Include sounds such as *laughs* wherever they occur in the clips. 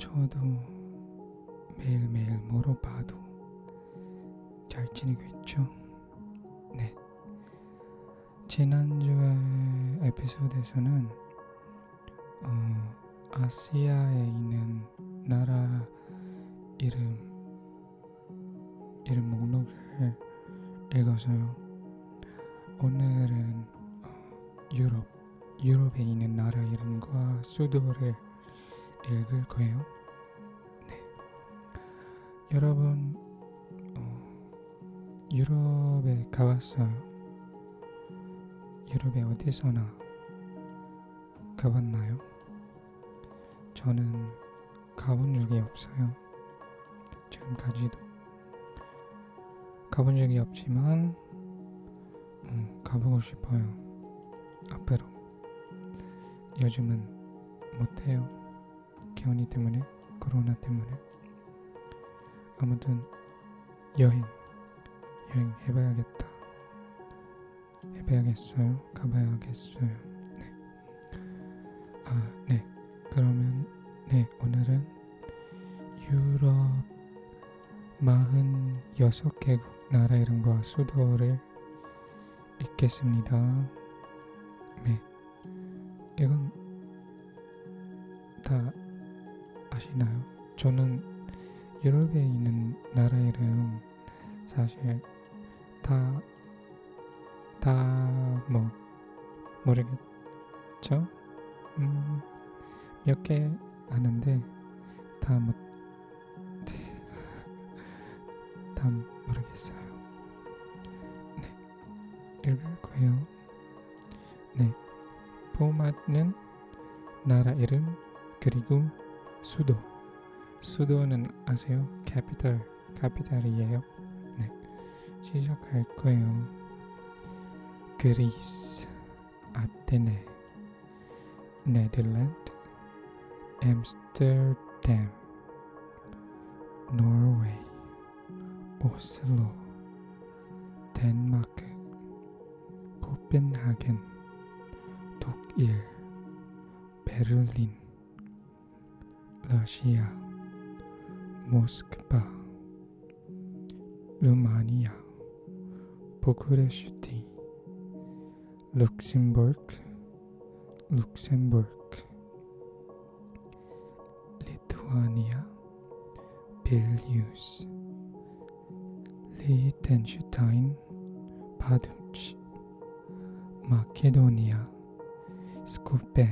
저도 매일매일 물어봐도 잘 지내고 있죠? 네. 지난주에 에피소드에서는 어, 아시아에 있는 나라 이름 이름 목록을 읽어서요. 오늘은 어, 유럽 유럽에 있는 나라 이름과 수도를 읽을 거예요. 네. 여러분 어, 유럽에 가봤어요? 유럽에 어디서나 가봤나요? 저는 가본 적이 없어요. 지금까지도 가본 적이 없지만 음, 가보고 싶어요. 앞으로 요즘은 못해요. 개원이 때문에 코로나 때문에 아무튼 여행 여행 해봐야겠다. 해봐야겠어요. 가봐야겠어요. 네. 아, 네. 그러면 네 오늘은 유럽 46개국 나라 이름과 수도를 읽겠습니다. 네. 이건 다 아시나요? 저는 유럽에 있는 나라 이름 사실 다, 다, 뭐, 모르겠죠? 음, 몇 개 아는데, 다 못, 네. *laughs* 다 모르겠어요. 네. 읽을 거예요. 네. 포맷은 나라 이름, 그리고 수도. 수도는 아세요? Capital, capital이에요. 네. 시작할 거예요. 그리스, 아테네, 네덜란드, 엠스터담, 노르웨이, 오슬로, 덴마크, 코펜하겐, 독일, 베를린, 러시아, 모스크바, 루마니아, 부쿠레슈티, 룩셈부르크, 룩셈부르크, 리투아니아, 빌뉴스, 리텐슈타인, 바두치, 마케도니아, 스코페,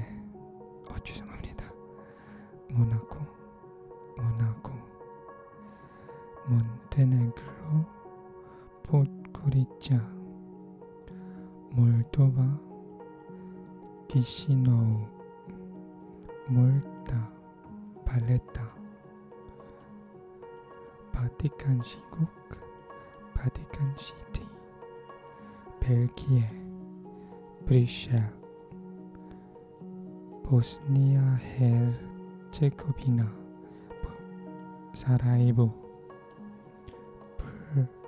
어 죄송합니다. 모나코, 모나코, 몬테네그로, 포드고리자, 몰도바, 키시노우, 몰타, 발레타, 바티칸 시국, 바티칸 시티, 벨기에, 브뤼셀, 보스니아 헤르체고비나, 사라이보, 불, 불가리아, 소피아, 산마리노, 산마리노, 세르비아, 베오그라드, 스웨덴, 스톡홀름, 스위스, 베른, 슬로바키아, 브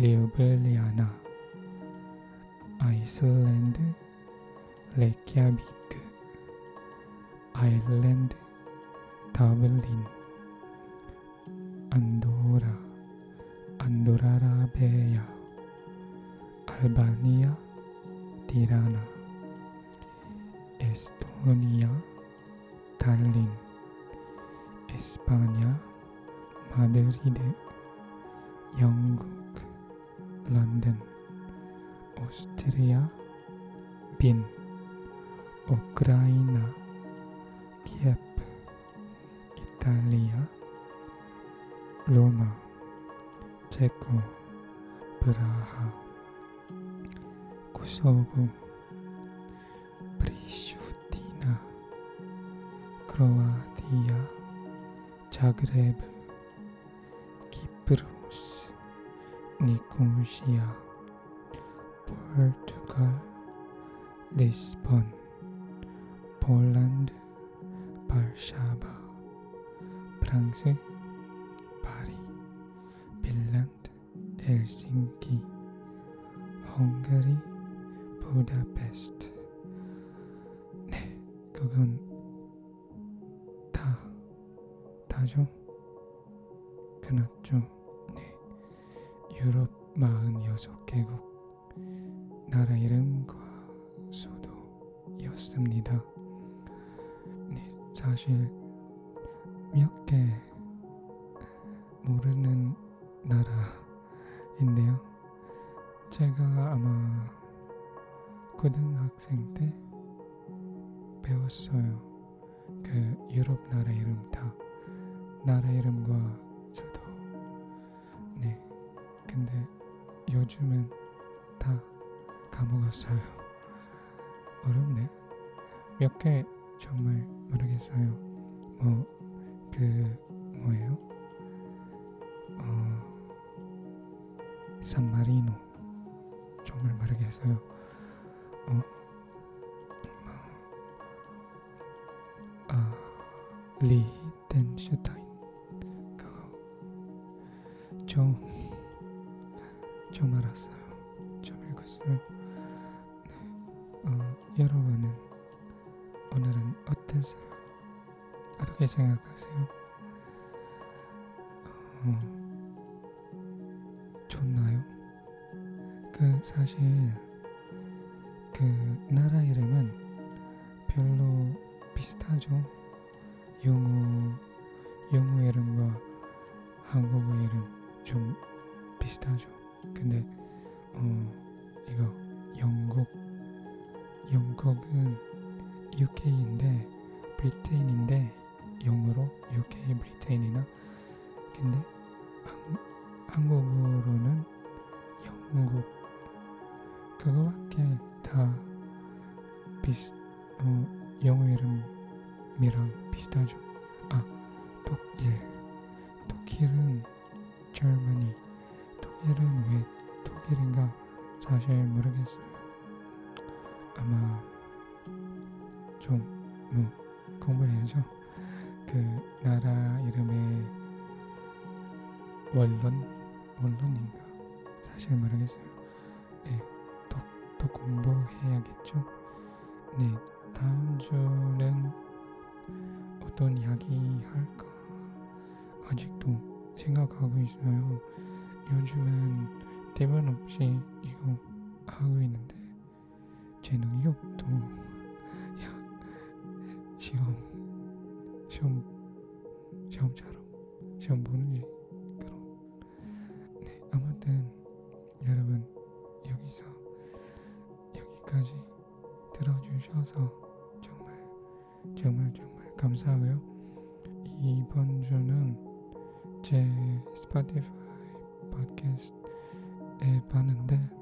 아, 류블리아나, 아이슬란드, 레키아비 크, 아일랜드, 더블린, 안도라, 안도라라베야, 알바 니코시아, 포르투갈, 리스본, 폴란드, 바르샤바, 프랑스, 파리, 핀란드, 헬싱키, 헝가리, 부다페스트. 네, 그건 다 다죠. 끝났죠. 네, 유럽 46개국 나라 이름과 수도였습니다. 네, 사실 몇 개 모르는 나라인데요. 제가 아마 고등학생 때 배웠어요. 그 유럽 나라 이름 다 나라 이름과. 근데 요즘은 다 까먹었어요. 어렵네. 몇 개 정말 모르겠어요. 뭐 그 뭐예요? 어 산마리노 정말 모르겠어요. 어, 뭐, 아 리텐슈타인 네, 어, 여러분은 오늘은 어땠어요? 어떻게 생각하세요? 어, 좋나요? 그 사실 그 나라 이름은 별로 비슷하죠. 영어 영어 이름과 한국어 이름 좀 비슷하죠. 근데 어 이거 영국 영국은 UK인데 브리테인인 사실 모르겠어요. 아마 좀 뭐 공부해야죠. 그 나라 이름의 원론 원론인가 사실 모르겠어요. 네, 또, 또 공부해야겠죠. 네, 다음 주는 어떤 이야기 할까 아직도 생각하고 있어요. 요즘은 대본 없이 이거 하고 있는데 제 능력도 야 시험 시험 시험처럼 시험 보는지 그런. 네 아무튼 여러분 여기서 여기까지 들어주셔서 정말 정말 정말 감사하고요. 이번 주는 제 스포티파이 팟캐스트에 봤는데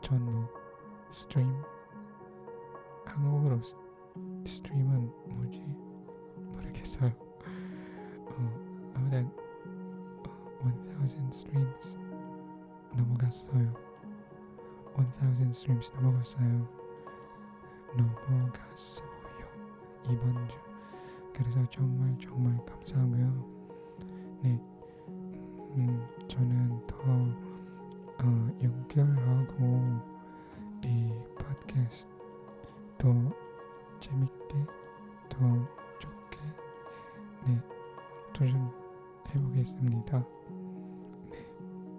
뭐전전뭐 stream 한국어로 s, stream은 뭐지 모르겠어요. 어, 아무튼 어, 1000 streams 넘어갔어요. 1000 streams 넘어갔어요. 넘어갔어요. 이번 주. 그래서 정말 정말 감사하고요. 네, 음, 저는 더 어, 연결하고 이 팟캐스트 더 재밌게 더 좋게 네 도전해 보겠습니다. 네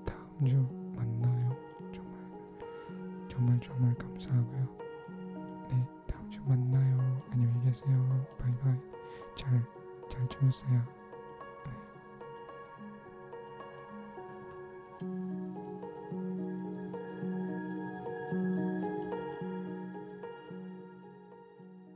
다음 주 만나요. 정말 정말 정말 감사하고요. 네 다음 주 만나요. 안녕히 계세요. 바이바이. 잘잘 주무세요.